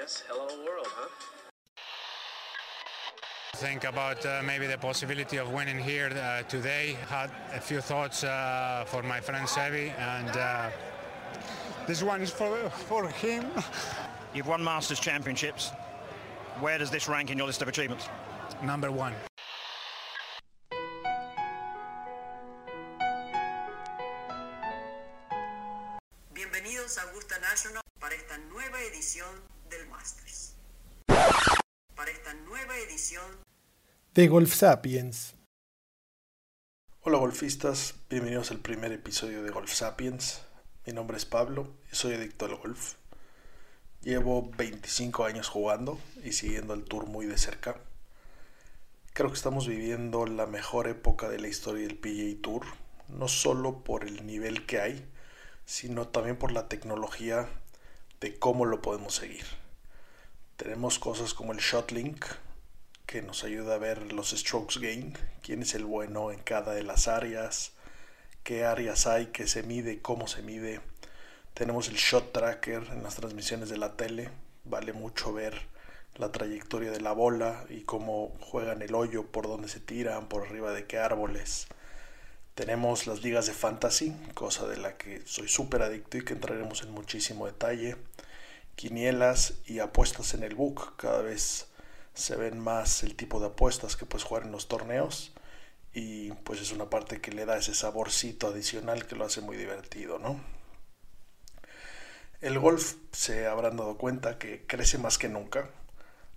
guess hello world, huh? Think about uh, maybe the possibility of winning here uh, today. Had a few thoughts uh, for my friend Sevi, and uh, this one is for for him. You've won Masters Championships. Where does this rank in your list of achievements? Number one. De Golf Sapiens. Hola golfistas, bienvenidos al primer episodio de Golf Sapiens. Mi nombre es Pablo y soy adicto al golf. Llevo 25 años jugando y siguiendo el tour muy de cerca. Creo que estamos viviendo la mejor época de la historia del PGA Tour, no solo por el nivel que hay, sino también por la tecnología de cómo lo podemos seguir. Tenemos cosas como el Shotlink, que nos ayuda a ver los strokes gained, quién es el bueno en cada de las áreas, qué áreas hay, qué se mide, cómo se mide. Tenemos el shot tracker en las transmisiones de la tele, vale mucho ver la trayectoria de la bola y cómo juegan el hoyo, por dónde se tiran, por arriba de qué árboles. Tenemos las ligas de fantasy, cosa de la que soy súper adicto y que entraremos en muchísimo detalle. Quinielas y apuestas en el book. Cada vez se ven más el tipo de apuestas que puedes jugar en los torneos. Y pues es una parte que le da ese saborcito adicional que lo hace muy divertido, ¿no? El golf se habrán dado cuenta que crece más que nunca.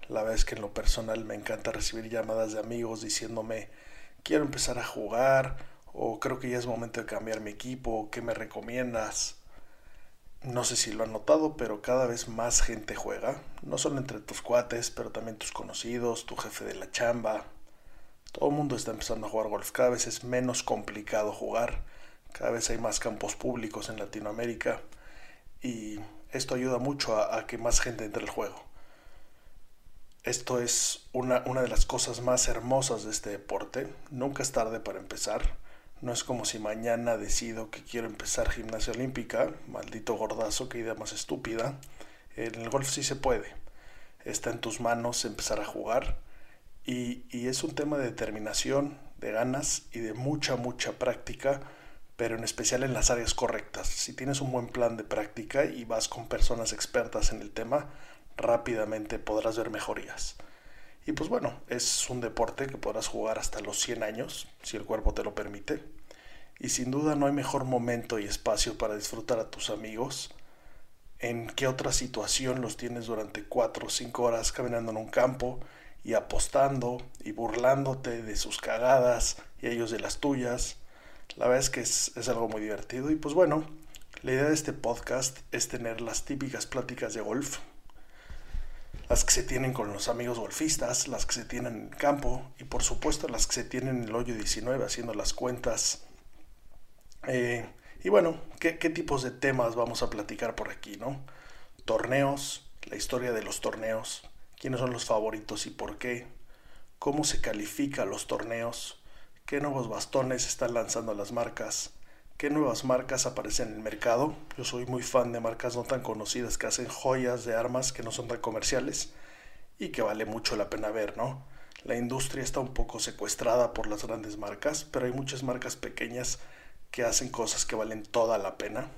La verdad es que en lo personal me encanta recibir llamadas de amigos diciéndome quiero empezar a jugar o creo que ya es momento de cambiar mi equipo, ¿qué me recomiendas? No sé si lo han notado, pero cada vez más gente juega, no solo entre tus cuates, pero también tus conocidos, tu jefe de la chamba. Todo el mundo está empezando a jugar golf, cada vez es menos complicado jugar, cada vez hay más campos públicos en Latinoamérica y esto ayuda mucho a, a que más gente entre al juego. Esto es una, una de las cosas más hermosas de este deporte. Nunca es tarde para empezar. No es como si mañana decido que quiero empezar gimnasia olímpica. Maldito gordazo, qué idea más estúpida. En el golf sí se puede. Está en tus manos empezar a jugar. Y, y es un tema de determinación, de ganas y de mucha, mucha práctica, pero en especial en las áreas correctas. Si tienes un buen plan de práctica y vas con personas expertas en el tema, rápidamente podrás ver mejorías. Y pues bueno, es un deporte que podrás jugar hasta los 100 años, si el cuerpo te lo permite. Y sin duda no hay mejor momento y espacio para disfrutar a tus amigos. ¿En qué otra situación los tienes durante 4 o 5 horas caminando en un campo y apostando y burlándote de sus cagadas y ellos de las tuyas? La verdad es que es, es algo muy divertido y pues bueno, la idea de este podcast es tener las típicas pláticas de golf las que se tienen con los amigos golfistas, las que se tienen en el campo y por supuesto las que se tienen en el hoyo 19 haciendo las cuentas. Eh, y bueno, ¿qué, ¿qué, tipos de temas vamos a platicar por aquí, no? Torneos, la historia de los torneos, quiénes son los favoritos y por qué, cómo se califica los torneos, qué nuevos bastones están lanzando las marcas, qué nuevas marcas aparecen en el mercado. Yo soy muy fan de marcas no tan conocidas que hacen joyas de armas que no son tan comerciales y que vale mucho la pena ver, ¿no? La industria está un poco secuestrada por las grandes marcas, pero hay muchas marcas pequeñas que hacen cosas que valen toda la pena.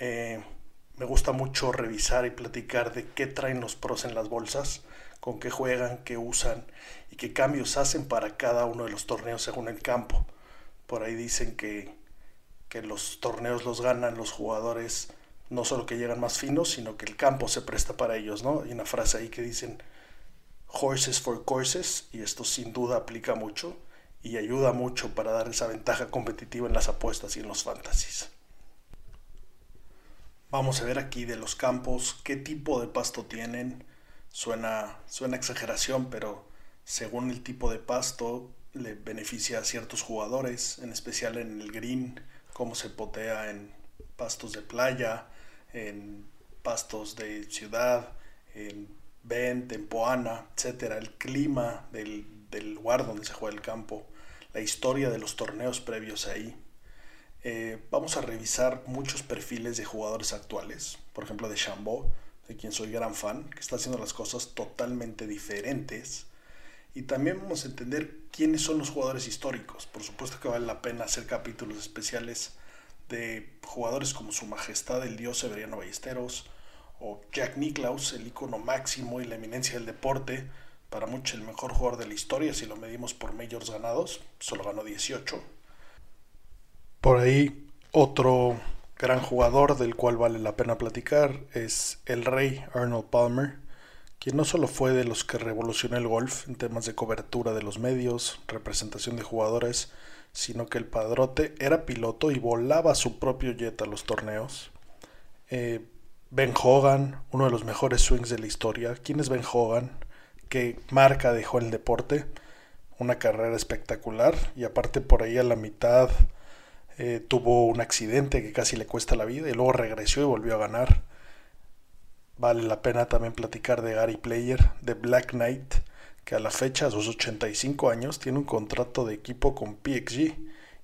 Eh, me gusta mucho revisar y platicar de qué traen los pros en las bolsas, con qué juegan, qué usan y qué cambios hacen para cada uno de los torneos según el campo. Por ahí dicen que que los torneos los ganan los jugadores no solo que llegan más finos, sino que el campo se presta para ellos, ¿no? Hay una frase ahí que dicen horses for courses y esto sin duda aplica mucho y ayuda mucho para dar esa ventaja competitiva en las apuestas y en los fantasies. Vamos a ver aquí de los campos qué tipo de pasto tienen. Suena, suena exageración, pero según el tipo de pasto le beneficia a ciertos jugadores, en especial en el green cómo se potea en pastos de playa, en pastos de ciudad, en Bend, en Poana, etcétera, el clima del, del, lugar donde se juega el campo, la historia de los torneos previos ahí. Eh, vamos a revisar muchos perfiles de jugadores actuales, por ejemplo de Chambó. de quien soy gran fan, que está haciendo las cosas totalmente diferentes. Y también vamos a entender quiénes son los jugadores históricos. Por supuesto que vale la pena hacer capítulos especiales de jugadores como Su Majestad el Dios Severiano Ballesteros o Jack Nicklaus, el icono máximo y la eminencia del deporte, para muchos el mejor jugador de la historia si lo medimos por majors ganados, solo ganó 18. Por ahí otro gran jugador del cual vale la pena platicar es el rey Arnold Palmer, quien no solo fue de los que revolucionó el golf en temas de cobertura de los medios, representación de jugadores, sino que el padrote era piloto y volaba su propio jet a los torneos. Eh, ben Hogan, uno de los mejores swings de la historia. ¿Quién es Ben Hogan? ¿Qué marca dejó el deporte? Una carrera espectacular y aparte por ahí a la mitad eh, tuvo un accidente que casi le cuesta la vida y luego regresó y volvió a ganar. Vale la pena también platicar de Gary Player, de Black Knight, que a la fecha, a sus 85 años, tiene un contrato de equipo con PXG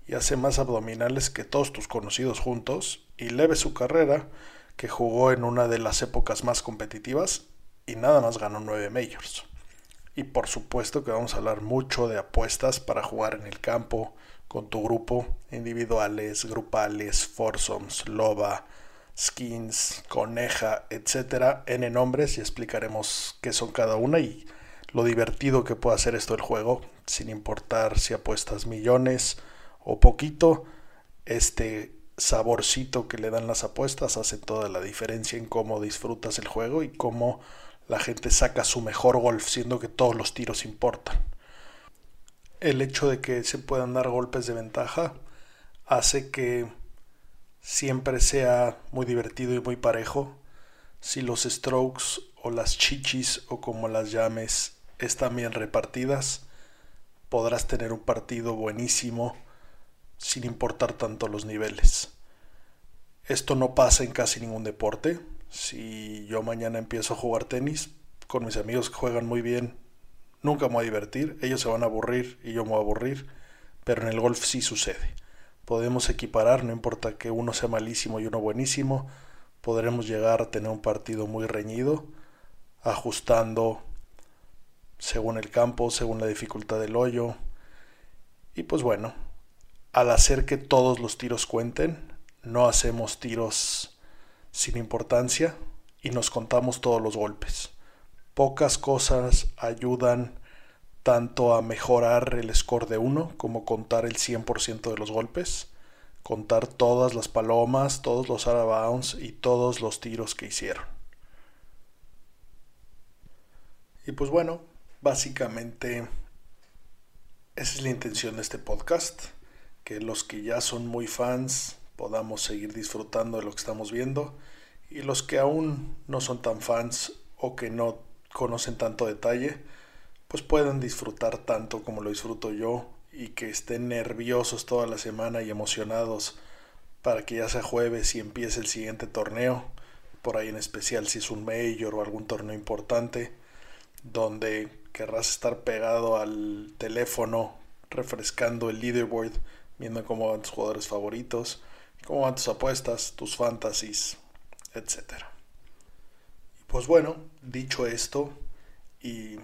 y hace más abdominales que todos tus conocidos juntos y leve su carrera, que jugó en una de las épocas más competitivas y nada más ganó 9 majors. Y por supuesto que vamos a hablar mucho de apuestas para jugar en el campo, con tu grupo, individuales, grupales, foursomes, loba, skins, coneja, etcétera, n nombres y explicaremos qué son cada una y lo divertido que puede hacer esto el juego, sin importar si apuestas millones o poquito, este saborcito que le dan las apuestas hace toda la diferencia en cómo disfrutas el juego y cómo la gente saca su mejor golf, siendo que todos los tiros importan. El hecho de que se puedan dar golpes de ventaja hace que siempre sea muy divertido y muy parejo. Si los strokes o las chichis o como las llames están bien repartidas, podrás tener un partido buenísimo sin importar tanto los niveles. Esto no pasa en casi ningún deporte. Si yo mañana empiezo a jugar tenis con mis amigos que juegan muy bien Nunca me voy a divertir, ellos se van a aburrir y yo me voy a aburrir, pero en el golf sí sucede. Podemos equiparar, no importa que uno sea malísimo y uno buenísimo, podremos llegar a tener un partido muy reñido, ajustando según el campo, según la dificultad del hoyo. Y pues bueno, al hacer que todos los tiros cuenten, no hacemos tiros sin importancia y nos contamos todos los golpes. Pocas cosas ayudan tanto a mejorar el score de uno como contar el 100% de los golpes, contar todas las palomas, todos los out bounds y todos los tiros que hicieron. Y pues bueno, básicamente esa es la intención de este podcast, que los que ya son muy fans podamos seguir disfrutando de lo que estamos viendo y los que aún no son tan fans o que no conocen tanto detalle, pues puedan disfrutar tanto como lo disfruto yo y que estén nerviosos toda la semana y emocionados para que ya sea jueves y empiece el siguiente torneo, por ahí en especial si es un mayor o algún torneo importante, donde querrás estar pegado al teléfono refrescando el leaderboard, viendo cómo van tus jugadores favoritos, cómo van tus apuestas, tus fantasies, etcétera. Pues bueno, dicho esto y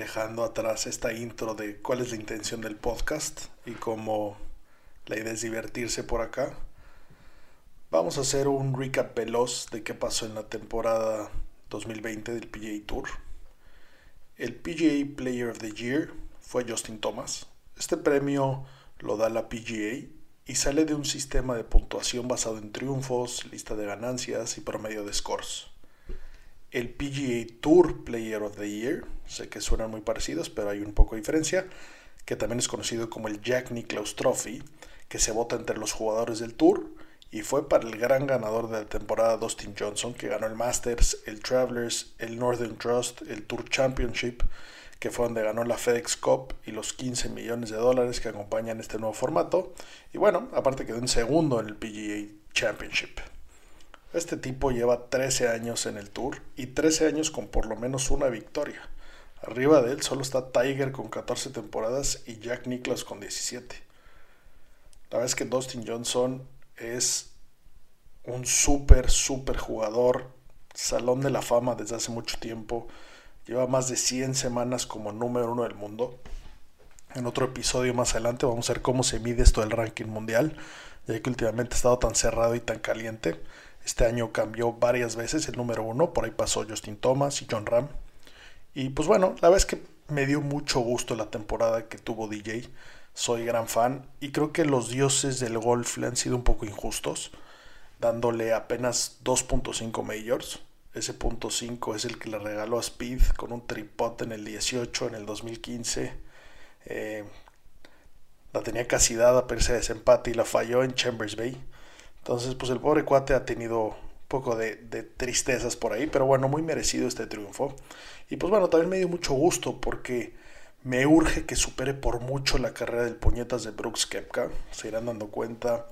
dejando atrás esta intro de cuál es la intención del podcast y cómo la idea es divertirse por acá, vamos a hacer un recap veloz de qué pasó en la temporada 2020 del PGA Tour. El PGA Player of the Year fue Justin Thomas. Este premio lo da la PGA y sale de un sistema de puntuación basado en triunfos, lista de ganancias y promedio de scores el PGA Tour Player of the Year, sé que suenan muy parecidos, pero hay un poco de diferencia, que también es conocido como el Jack Nicklaus Trophy, que se vota entre los jugadores del Tour y fue para el gran ganador de la temporada Dustin Johnson, que ganó el Masters, el Travelers, el Northern Trust, el Tour Championship, que fue donde ganó la FedEx Cup y los 15 millones de dólares que acompañan este nuevo formato. Y bueno, aparte quedó en segundo en el PGA Championship. Este tipo lleva 13 años en el tour y 13 años con por lo menos una victoria. Arriba de él solo está Tiger con 14 temporadas y Jack Nicklaus con 17. La verdad es que Dustin Johnson es un súper, súper jugador. Salón de la Fama desde hace mucho tiempo. Lleva más de 100 semanas como número uno del mundo. En otro episodio más adelante vamos a ver cómo se mide esto del ranking mundial, ya que últimamente ha estado tan cerrado y tan caliente. Este año cambió varias veces el número uno, por ahí pasó Justin Thomas y John Ram. Y pues bueno, la verdad es que me dio mucho gusto la temporada que tuvo DJ. Soy gran fan y creo que los dioses del golf le han sido un poco injustos, dándole apenas 2.5 majors. Ese punto 5 es el que le regaló a Speed con un tripod en el 18, en el 2015. Eh, la tenía casi dada, pero ese desempate y la falló en Chambers Bay. Entonces, pues el pobre cuate ha tenido un poco de, tristezas por ahí, pero bueno, muy merecido este triunfo. Y pues bueno, también me dio mucho gusto porque me urge que supere por mucho la carrera del puñetas de Brooks Kepka. Se irán dando cuenta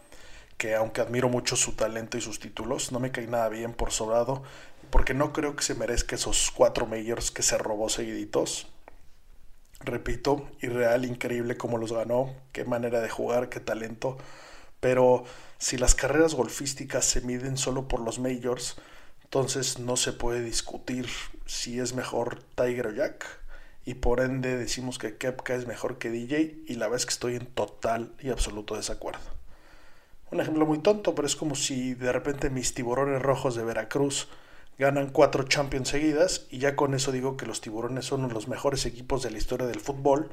que aunque admiro mucho su talento y sus títulos, no me cae nada bien por sobrado, porque no creo que se merezca esos cuatro majors que se robó seguiditos. Repito, irreal, increíble cómo los ganó, qué manera de jugar, qué talento. Pero si las carreras golfísticas se miden solo por los majors, entonces no se puede discutir si es mejor Tiger o Jack. Y por ende decimos que Kepka es mejor que DJ y la verdad es que estoy en total y absoluto desacuerdo. Un ejemplo muy tonto, pero es como si de repente mis tiburones rojos de Veracruz ganan cuatro Champions seguidas y ya con eso digo que los tiburones son los mejores equipos de la historia del fútbol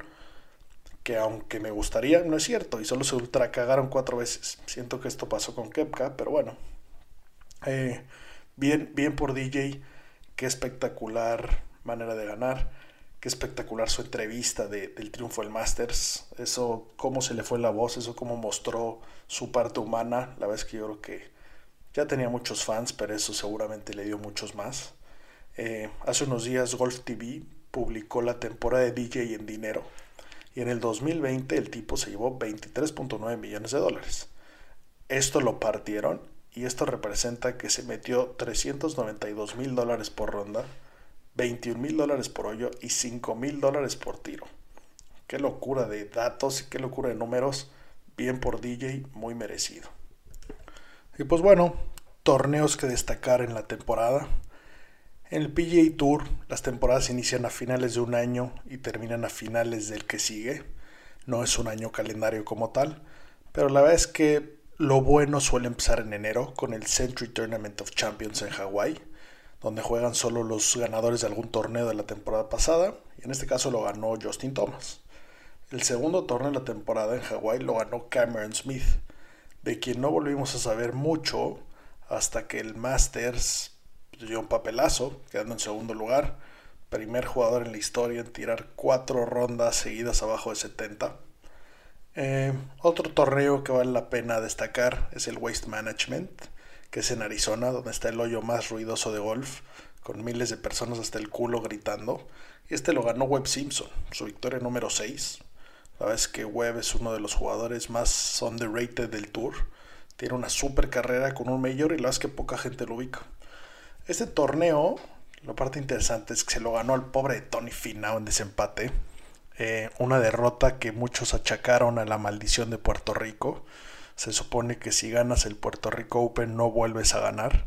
que aunque me gustaría, no es cierto, y solo se ultra cagaron cuatro veces. Siento que esto pasó con Kepka, pero bueno. Eh, bien, bien por DJ, qué espectacular manera de ganar, qué espectacular su entrevista de, del triunfo del Masters, eso, cómo se le fue la voz, eso cómo mostró su parte humana, la vez que yo creo que ya tenía muchos fans, pero eso seguramente le dio muchos más. Eh, hace unos días Golf TV publicó la temporada de DJ en dinero y en el 2020 el tipo se llevó 23.9 millones de dólares. Esto lo partieron y esto representa que se metió 392 mil dólares por ronda, 21 mil dólares por hoyo y 5 mil dólares por tiro. Qué locura de datos y qué locura de números. Bien por DJ, muy merecido. Y pues bueno, torneos que destacar en la temporada. En el PGA Tour las temporadas inician a finales de un año y terminan a finales del que sigue. No es un año calendario como tal, pero la verdad es que lo bueno suele empezar en enero con el Century Tournament of Champions en Hawái, donde juegan solo los ganadores de algún torneo de la temporada pasada, y en este caso lo ganó Justin Thomas. El segundo torneo de la temporada en Hawái lo ganó Cameron Smith, de quien no volvimos a saber mucho hasta que el Masters dio un papelazo, quedando en segundo lugar. Primer jugador en la historia en tirar cuatro rondas seguidas abajo de 70. Eh, otro torneo que vale la pena destacar es el Waste Management, que es en Arizona, donde está el hoyo más ruidoso de golf, con miles de personas hasta el culo gritando. Y este lo ganó Webb Simpson, su victoria número 6. La es que Webb es uno de los jugadores más underrated del tour. Tiene una super carrera con un mayor y la verdad es que poca gente lo ubica. Este torneo, la parte interesante es que se lo ganó al pobre Tony Finau en desempate. Eh, una derrota que muchos achacaron a la maldición de Puerto Rico. Se supone que si ganas el Puerto Rico Open no vuelves a ganar.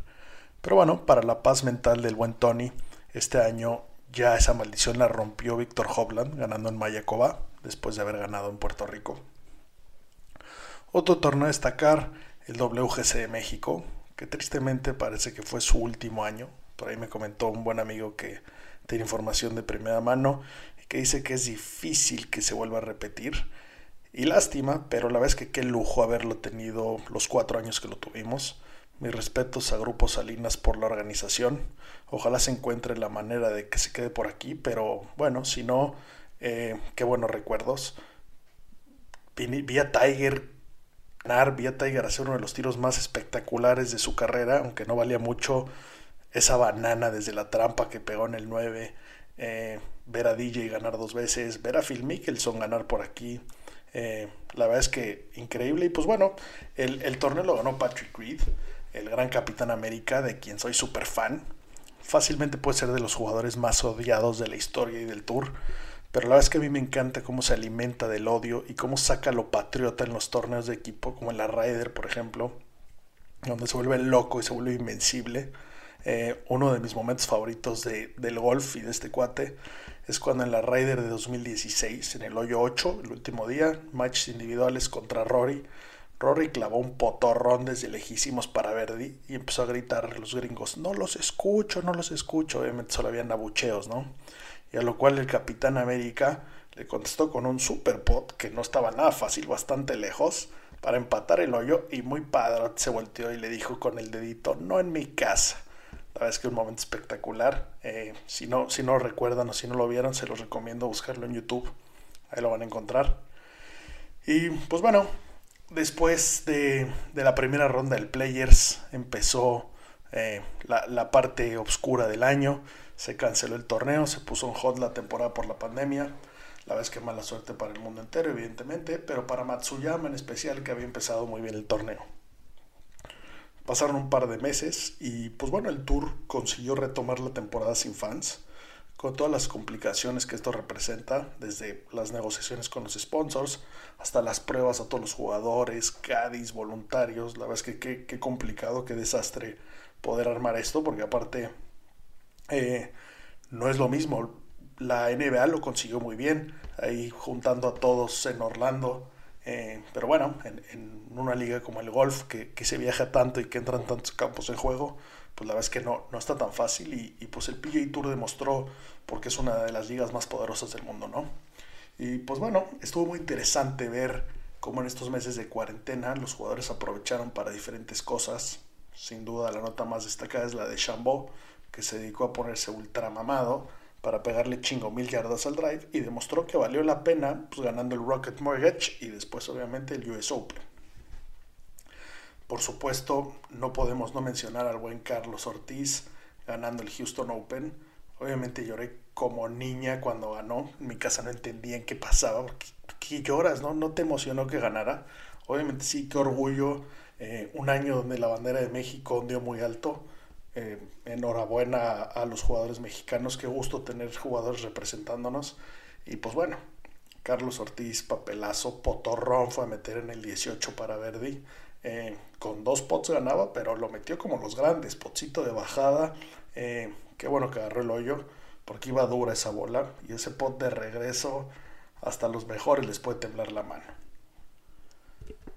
Pero bueno, para la paz mental del buen Tony, este año ya esa maldición la rompió Víctor Hovland ganando en Mayacoba después de haber ganado en Puerto Rico. Otro torneo a destacar, el WGC de México, que tristemente parece que fue su último año. Por ahí me comentó un buen amigo que tiene información de primera mano y que dice que es difícil que se vuelva a repetir. Y lástima, pero la verdad es que qué lujo haberlo tenido los cuatro años que lo tuvimos. Mis respetos a Grupo Salinas por la organización. Ojalá se encuentre la manera de que se quede por aquí, pero bueno, si no, eh, qué buenos recuerdos. Vi, a Tiger ganar, vi a Tiger hacer uno de los tiros más espectaculares de su carrera, aunque no valía mucho esa banana desde la trampa que pegó en el 9, eh, ver a DJ ganar dos veces, ver a Phil Mickelson ganar por aquí. Eh, la verdad es que increíble. Y pues bueno, el, el, torneo lo ganó Patrick Reed, el gran capitán América, de quien soy súper fan. Fácilmente puede ser de los jugadores más odiados de la historia y del tour. Pero la verdad es que a mí me encanta cómo se alimenta del odio y cómo saca lo patriota en los torneos de equipo, como en la Ryder, por ejemplo, donde se vuelve loco y se vuelve invencible. Eh, uno de mis momentos favoritos de, del golf y de este cuate es cuando en la Ryder de 2016, en el hoyo 8, el último día, matches individuales contra Rory, Rory clavó un potorrón desde lejísimos para Verdi y empezó a gritar a los gringos, no los escucho, no los escucho. Obviamente solo habían abucheos, ¿no? Y a lo cual el Capitán América le contestó con un super pot que no estaba nada fácil, bastante lejos, para empatar el hoyo y muy padre se volteó y le dijo con el dedito, no en mi casa. La verdad es que un momento espectacular. Eh, si, no, si no lo recuerdan o si no lo vieron, se los recomiendo buscarlo en YouTube. Ahí lo van a encontrar. Y pues bueno, después de, la primera ronda del Players empezó eh, la, la, parte oscura del año. Se canceló el torneo, se puso en hot la temporada por la pandemia. La es que mala suerte para el mundo entero, evidentemente, pero para Matsuyama en especial, que había empezado muy bien el torneo. Pasaron un par de meses y pues bueno, el tour consiguió retomar la temporada sin fans, con todas las complicaciones que esto representa, desde las negociaciones con los sponsors hasta las pruebas a todos los jugadores, caddies, voluntarios. La verdad es que qué, complicado, qué desastre poder armar esto, porque aparte eh, no es lo mismo. La NBA lo consiguió muy bien, ahí juntando a todos en Orlando eh, pero bueno, en, una liga como el golf, que, se viaja tanto y que entran tantos campos en juego, pues la verdad es que no, no está tan fácil y, pues el PGA Tour demostró porque es una de las ligas más poderosas del mundo, ¿no? Y pues bueno, estuvo muy interesante ver cómo en estos meses de cuarentena los jugadores aprovecharon para diferentes cosas. Sin duda la nota más destacada es la de Chambó, que se dedicó a ponerse ultra mamado para pegarle chingo mil yardas al drive y demostró que valió la pena pues, ganando el Rocket Mortgage y después obviamente el US Open. Por supuesto, no podemos no mencionar al buen Carlos Ortiz ganando el Houston Open. Obviamente lloré como niña cuando ganó. En mi casa no entendía en qué pasaba. ¿Por qué, lloras? No? ¿No te emocionó que ganara? Obviamente sí, qué orgullo. Eh, un año donde la bandera de México ondeó muy alto eh, enhorabuena a, los jugadores mexicanos, qué gusto tener jugadores representándonos. Y pues bueno, Carlos Ortiz, papelazo, potorrón fue a meter en el 18 para Verdi. Eh, con dos pots ganaba, pero lo metió como los grandes, potcito de bajada. Eh, qué bueno que agarró el hoyo, porque iba dura esa bola. Y ese pot de regreso, hasta los mejores les puede temblar la mano.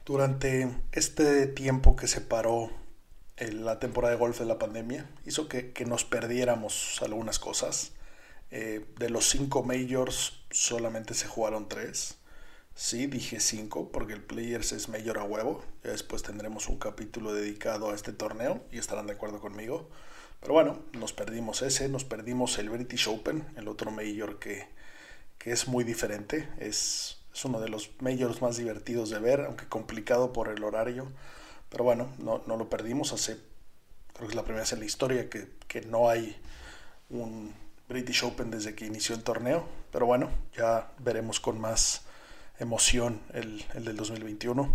Durante este tiempo que se paró la temporada de golf de la pandemia hizo que, nos perdiéramos algunas cosas. Eh, de los cinco majors solamente se jugaron tres. Sí, dije cinco porque el Players es mayor a huevo. Ya después tendremos un capítulo dedicado a este torneo y estarán de acuerdo conmigo. Pero bueno, nos perdimos ese, nos perdimos el British Open, el otro major que, que es muy diferente. Es, es uno de los majors más divertidos de ver, aunque complicado por el horario. Pero bueno, no, no lo perdimos. Hace, creo que es la primera vez en la historia que, que no hay un British Open desde que inició el torneo. Pero bueno, ya veremos con más emoción el, el del 2021.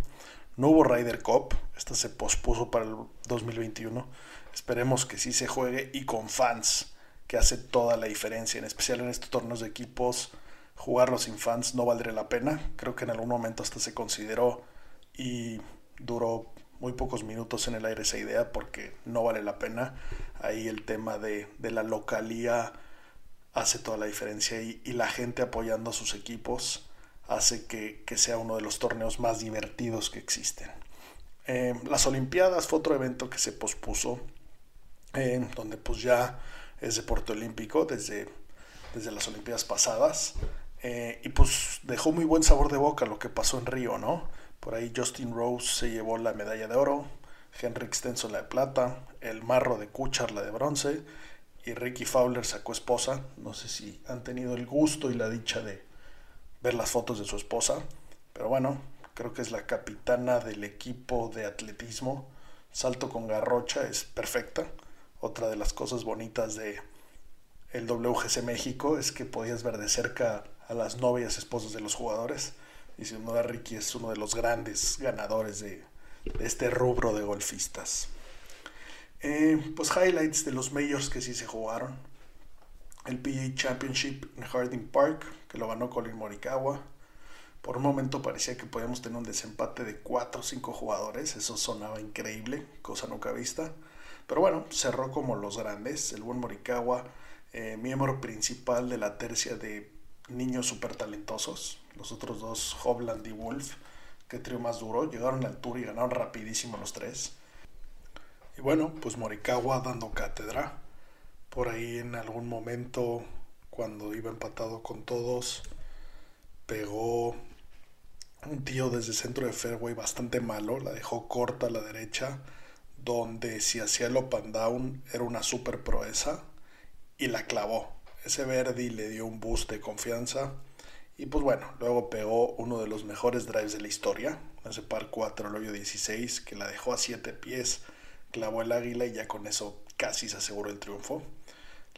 No hubo Ryder Cup, esta se pospuso para el 2021. Esperemos que sí se juegue y con fans, que hace toda la diferencia, en especial en estos torneos de equipos. Jugarlo sin fans no valdría la pena. Creo que en algún momento hasta se consideró y duró muy pocos minutos en el aire esa idea porque no vale la pena. Ahí el tema de, la localía hace toda la diferencia y, la gente apoyando a sus equipos hace que, sea uno de los torneos más divertidos que existen. Eh, las Olimpiadas fue otro evento que se pospuso, eh, donde pues ya es deporte olímpico desde, desde las Olimpiadas pasadas. Eh, y pues dejó muy buen sabor de boca lo que pasó en Río, ¿no? Por ahí Justin Rose se llevó la medalla de oro, Henrik Stenson la de plata, el Marro de Kuchar la de bronce y Ricky Fowler sacó esposa. No sé si han tenido el gusto y la dicha de ver las fotos de su esposa, pero bueno, creo que es la capitana del equipo de atletismo. Salto con garrocha es perfecta. Otra de las cosas bonitas de el WGC México es que podías ver de cerca a las novias esposas de los jugadores y sin duda Ricky es uno de los grandes ganadores de, este rubro de golfistas. Eh, pues highlights de los majors que sí se jugaron. El PGA Championship en Harding Park, que lo ganó Colin Morikawa. Por un momento parecía que podíamos tener un desempate de 4 o 5 jugadores. Eso sonaba increíble, cosa nunca vista. Pero bueno, cerró como los grandes. El buen Morikawa, eh, miembro principal de la tercia de niños súper talentosos. Los otros dos, Hovland y Wolf, que trío más duro. Llegaron al tour y ganaron rapidísimo los tres. Y bueno, pues Morikawa dando cátedra. Por ahí en algún momento, cuando iba empatado con todos, pegó un tío desde centro de fairway bastante malo. La dejó corta a la derecha, donde si hacía el up and down era una super proeza. Y la clavó. Ese Verdi le dio un boost de confianza. Y pues bueno, luego pegó uno de los mejores drives de la historia. Ese par 4, el hoyo 16, que la dejó a 7 pies clavó el águila y ya con eso casi se aseguró el triunfo.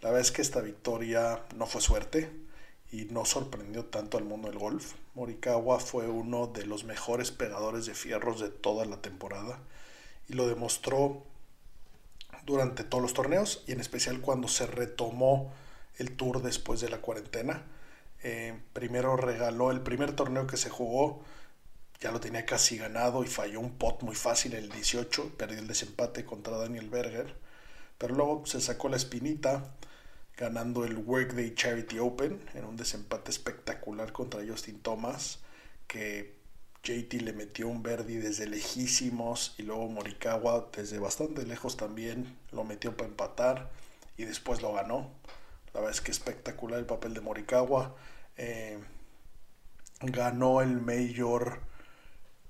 La verdad es que esta victoria no fue suerte y no sorprendió tanto al mundo del golf. Morikawa fue uno de los mejores pegadores de fierros de toda la temporada y lo demostró durante todos los torneos y en especial cuando se retomó el tour después de la cuarentena. Eh, primero regaló el primer torneo que se jugó, ya lo tenía casi ganado y falló un pot muy fácil el 18, perdió el desempate contra Daniel Berger, pero luego se sacó la espinita ganando el Workday Charity Open en un desempate espectacular contra Justin Thomas, que JT le metió un Verdi desde lejísimos y luego Morikawa desde bastante lejos también lo metió para empatar y después lo ganó. La verdad es que espectacular el papel de Morikawa. Eh, ganó el Major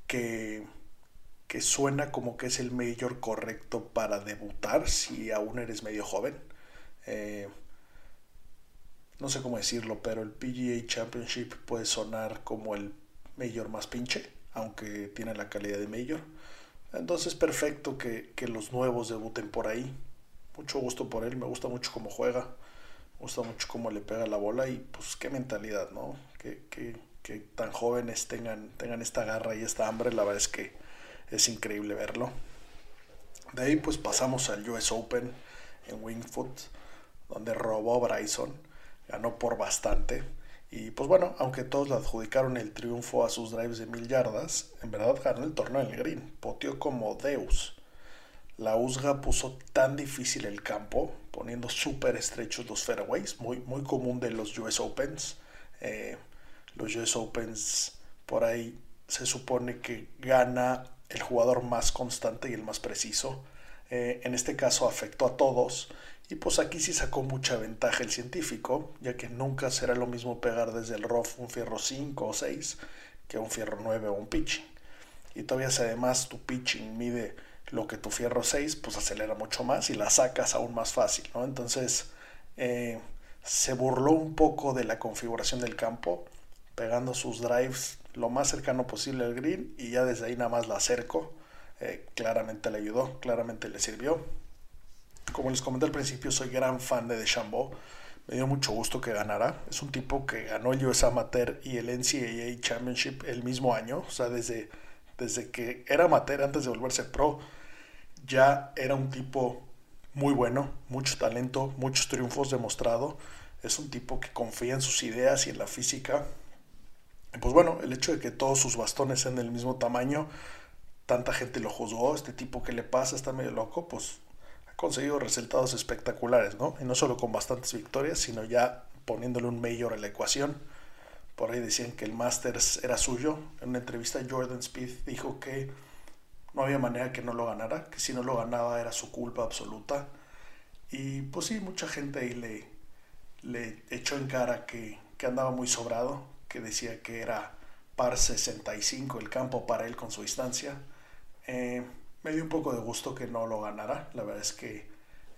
que, que suena como que es el mayor correcto para debutar si aún eres medio joven. Eh, no sé cómo decirlo, pero el PGA Championship puede sonar como el mayor más pinche, aunque tiene la calidad de mayor. Entonces perfecto que, que, los nuevos debuten por ahí. Mucho gusto por él, me gusta mucho cómo juega, me gusta mucho cómo le pega la bola y pues qué mentalidad, ¿no? Que, que, que tan jóvenes tengan, tengan esta garra y esta hambre, la verdad es que es increíble verlo. De ahí pues pasamos al US Open en Wingfoot, donde robó Bryson, ganó por bastante. Y pues bueno, aunque todos le adjudicaron el triunfo a sus drives de mil yardas, en verdad ganó el torneo en el green, poteó como Deus. La USGA puso tan difícil el campo, poniendo súper estrechos los fairways, muy, muy común de los US Opens. Eh, los US Opens por ahí se supone que gana el jugador más constante y el más preciso. Eh, en este caso afectó a todos y pues aquí sí sacó mucha ventaja el científico, ya que nunca será lo mismo pegar desde el rough un fierro 5 o 6 que un fierro 9 o un pitching. Y todavía si además tu pitching mide lo que tu fierro 6, pues acelera mucho más y la sacas aún más fácil, ¿no? Entonces eh, se burló un poco de la configuración del campo pegando sus drives lo más cercano posible al green y ya desde ahí nada más la acerco. Eh, claramente le ayudó, claramente le sirvió. Como les comenté al principio, soy gran fan de DeChambeau. Me dio mucho gusto que ganara. Es un tipo que ganó el US Amateur y el NCAA Championship el mismo año. O sea, desde, desde que era amateur antes de volverse pro, ya era un tipo muy bueno, mucho talento, muchos triunfos demostrado. Es un tipo que confía en sus ideas y en la física pues bueno, el hecho de que todos sus bastones sean del mismo tamaño, tanta gente lo juzgó, este tipo que le pasa está medio loco, pues ha conseguido resultados espectaculares, ¿no? Y no solo con bastantes victorias, sino ya poniéndole un mayor a la ecuación. Por ahí decían que el Masters era suyo. En una entrevista Jordan Speed dijo que no había manera que no lo ganara, que si no lo ganaba era su culpa absoluta. Y pues sí, mucha gente ahí le, le echó en cara que, que andaba muy sobrado, que decía que era par 65 el campo para él con su distancia. Eh, me dio un poco de gusto que no lo ganara. La verdad es que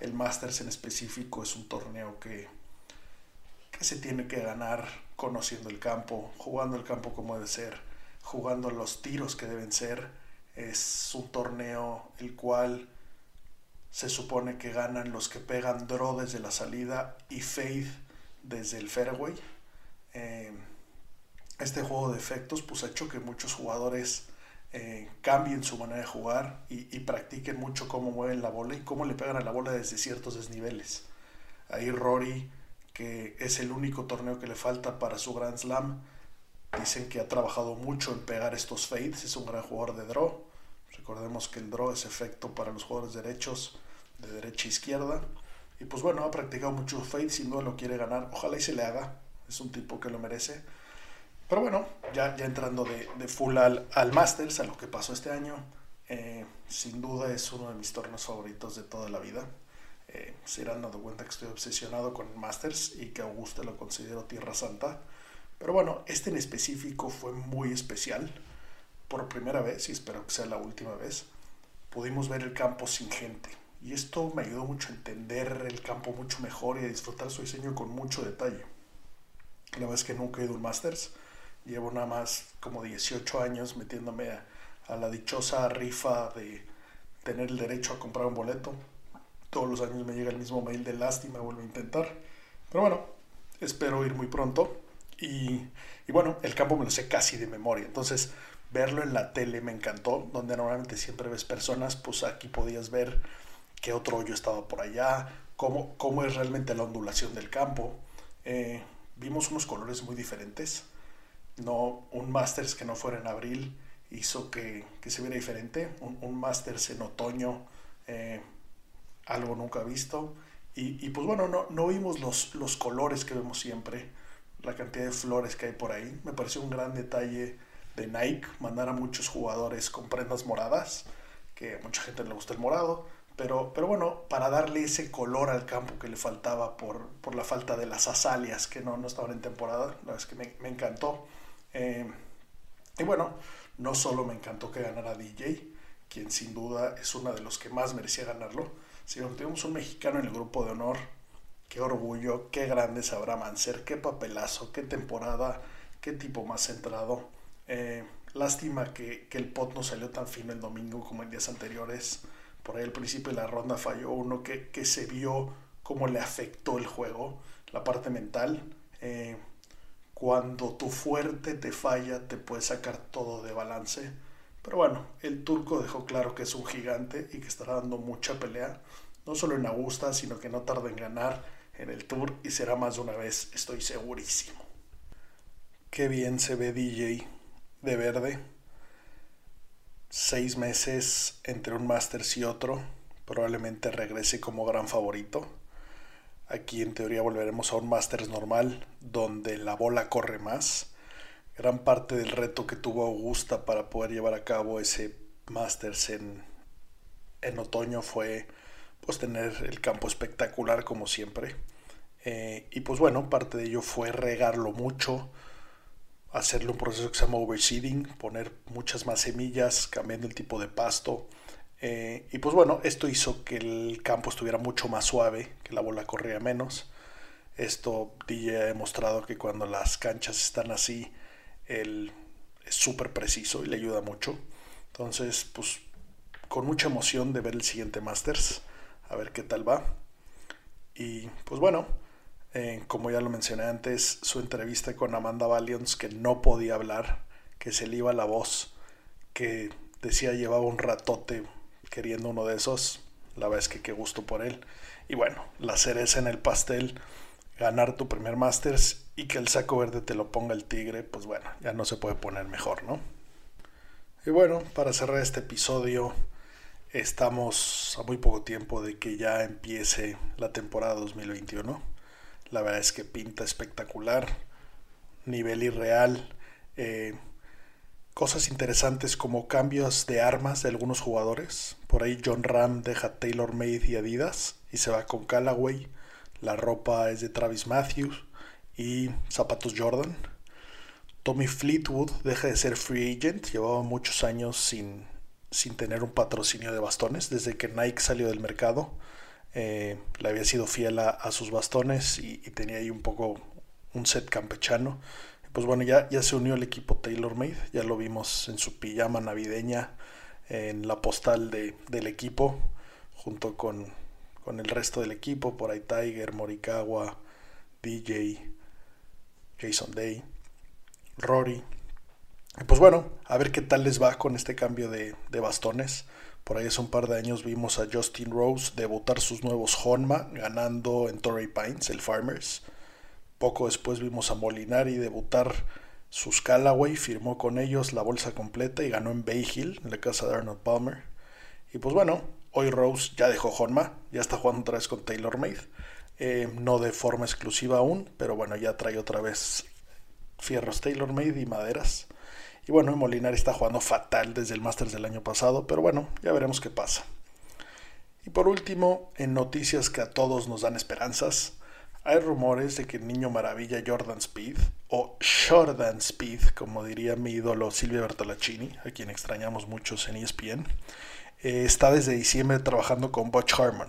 el Masters en específico es un torneo que, que se tiene que ganar conociendo el campo, jugando el campo como debe ser, jugando los tiros que deben ser. Es un torneo el cual se supone que ganan los que pegan draw desde la salida y fade desde el fairway. Eh, este juego de efectos pues ha hecho que muchos jugadores eh, cambien su manera de jugar y, practiquen mucho cómo mueven la bola y cómo le pegan a la bola desde ciertos desniveles. Ahí Rory, que es el único torneo que le falta para su Grand Slam, dicen que ha trabajado mucho en pegar estos fades, es un gran jugador de draw. Recordemos que el draw es efecto para los jugadores derechos de derecha a izquierda. Y pues bueno, ha practicado mucho fade, sin duda lo quiere ganar. Ojalá y se le haga. Es un tipo que lo merece. Pero bueno, ya, ya entrando de, full al, Masters, a lo que pasó este año. Eh, sin duda es uno de mis torneos favoritos de toda la vida. Eh, se irán dando cuenta que estoy obsesionado con Masters y que Augusta lo considero Tierra Santa. Pero bueno, este en específico fue muy especial. Por primera vez, y espero que sea la última vez, pudimos ver el campo sin gente. Y esto me ayudó mucho a entender el campo mucho mejor y a disfrutar su diseño con mucho detalle. La verdad es que nunca he ido a Masters. Llevo nada más como 18 años metiéndome a, a la dichosa rifa de tener el derecho a comprar un boleto. Todos los años me llega el mismo mail de lástima, vuelvo a intentar. Pero bueno, espero ir muy pronto. Y, y, bueno, el campo me lo sé casi de memoria. Entonces, verlo en la tele me encantó, donde normalmente siempre ves personas, pues aquí podías ver qué otro hoyo estaba por allá, cómo, cómo es realmente la ondulación del campo. Eh, vimos unos colores muy diferentes. No, un Masters que no fuera en abril hizo que, que se viera diferente. Un, un Masters en otoño, eh, algo nunca visto. Y, y, pues bueno, no, no vimos los, los colores que vemos siempre, la cantidad de flores que hay por ahí. Me pareció un gran detalle de Nike mandar a muchos jugadores con prendas moradas, que a mucha gente le gusta el morado. Pero, pero bueno, para darle ese color al campo que le faltaba por, por la falta de las azalias que no, no estaban en temporada, la verdad es que me, me encantó. Eh, y bueno, no solo me encantó que ganara DJ, quien sin duda es uno de los que más merecía ganarlo, sino que tuvimos un mexicano en el grupo de honor. Qué orgullo, qué grande es Abraham Anser, qué papelazo, qué temporada, qué tipo más centrado. Eh, lástima que, que, el pot no salió tan fino el domingo como en días anteriores. Por ahí al principio de la ronda falló uno que, que se vio cómo le afectó el juego, la parte mental. Eh, cuando tu fuerte te falla, te puede sacar todo de balance. Pero bueno, el turco dejó claro que es un gigante y que estará dando mucha pelea, no solo en Augusta, sino que no tarda en ganar en el Tour y será más de una vez, estoy segurísimo. Qué bien se ve DJ de verde. Seis meses entre un Masters y otro. Probablemente regrese como gran favorito. Aquí en teoría volveremos a un Masters normal, donde la bola corre más. Gran parte del reto que tuvo Augusta para poder llevar a cabo ese Masters en, en otoño fue pues tener el campo espectacular como siempre. Eh, y pues bueno, parte de ello fue regarlo mucho, hacerle un proceso que se llama overseeding, poner muchas más semillas, cambiando el tipo de pasto. Eh, y pues bueno, esto hizo que el campo estuviera mucho más suave, que la bola corría menos. Esto DJ ha demostrado que cuando las canchas están así, él es súper preciso y le ayuda mucho. Entonces, pues con mucha emoción de ver el siguiente Masters, a ver qué tal va. Y pues bueno, eh, como ya lo mencioné antes, su entrevista con Amanda Valions, que no podía hablar, que se le iba la voz, que decía llevaba un ratote queriendo uno de esos. La verdad es que qué gusto por él. Y bueno, la cereza en el pastel, ganar tu primer Masters y que el saco verde te lo ponga el tigre, pues bueno, ya no se puede poner mejor, ¿no? Y bueno, para cerrar este episodio, estamos a muy poco tiempo de que ya empiece la temporada 2021. La verdad es que pinta espectacular, nivel irreal. Eh, cosas interesantes como cambios de armas de algunos jugadores. Por ahí John Ram deja Taylor Made y Adidas y se va con Callaway. La ropa es de Travis Matthews y zapatos Jordan. Tommy Fleetwood deja de ser free agent. Llevaba muchos años sin, sin tener un patrocinio de bastones. Desde que Nike salió del mercado, eh, le había sido fiel a, sus bastones y, y tenía ahí un poco un set campechano pues bueno, ya, ya se unió el equipo TaylorMade, ya lo vimos en su pijama navideña en la postal de, del equipo, junto con, con, el resto del equipo, por ahí Tiger, Morikawa, DJ, Jason Day, Rory. Y pues bueno, a ver qué tal les va con este cambio de, de bastones. Por ahí hace un par de años vimos a Justin Rose debutar sus nuevos Honma, ganando en Torrey Pines, el Farmers. Poco después vimos a Molinari debutar sus Callaway, firmó con ellos la bolsa completa y ganó en Bay Hill, en la casa de Arnold Palmer. Y pues bueno, Hoy Rose ya dejó Honma, ya está jugando otra vez con Taylor Made. Eh, no de forma exclusiva aún, pero bueno, ya trae otra vez fierros Taylor Made y maderas. Y bueno, Molinari está jugando fatal desde el Masters del año pasado, pero bueno, ya veremos qué pasa. Y por último, en noticias que a todos nos dan esperanzas, hay rumores de que el niño maravilla Jordan Speed, o Jordan Speed, como diría mi ídolo Silvia Bertolacini, a quien extrañamos muchos en ESPN, eh, está desde diciembre trabajando con Butch Harmon.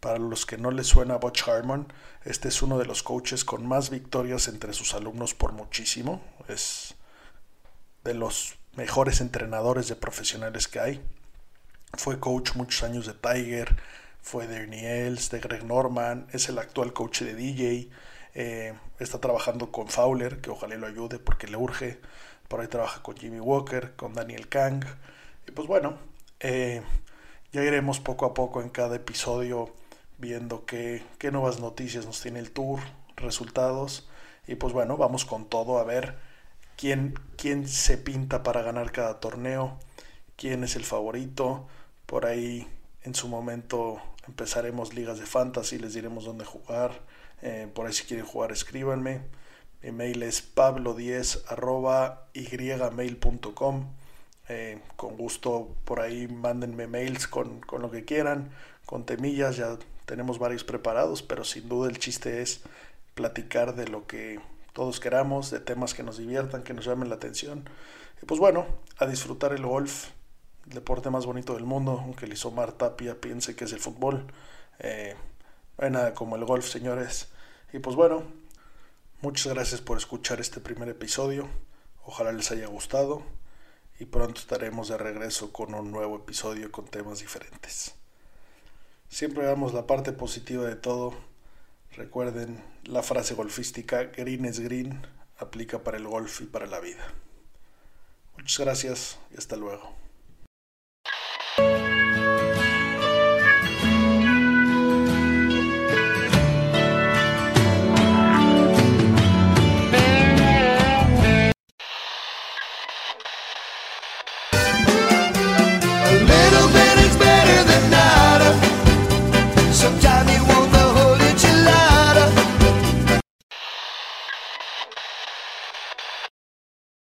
Para los que no les suena Butch Harmon, este es uno de los coaches con más victorias entre sus alumnos por muchísimo. Es de los mejores entrenadores de profesionales que hay. Fue coach muchos años de Tiger, fue de Ernie de Greg Norman, es el actual coach de DJ, eh, está trabajando con Fowler, que ojalá lo ayude porque le urge, por ahí trabaja con Jimmy Walker, con Daniel Kang, y pues bueno, eh, ya iremos poco a poco en cada episodio viendo qué, qué nuevas noticias nos tiene el tour, resultados, y pues bueno, vamos con todo a ver quién, quién se pinta para ganar cada torneo, quién es el favorito, por ahí en su momento empezaremos ligas de fantasy, les diremos dónde jugar. Eh, por ahí si quieren jugar, escríbanme. Mi mail es pablo10 ymail.com. Eh, con gusto por ahí mándenme mails con, con lo que quieran, con temillas, ya tenemos varios preparados, pero sin duda el chiste es platicar de lo que todos queramos, de temas que nos diviertan, que nos llamen la atención. Y pues bueno, a disfrutar el golf el deporte más bonito del mundo, aunque Lisomar Tapia piense que es el fútbol. Eh, no hay nada como el golf, señores. Y pues bueno, muchas gracias por escuchar este primer episodio. Ojalá les haya gustado y pronto estaremos de regreso con un nuevo episodio con temas diferentes. Siempre veamos la parte positiva de todo. Recuerden la frase golfística, green es green, aplica para el golf y para la vida. Muchas gracias y hasta luego.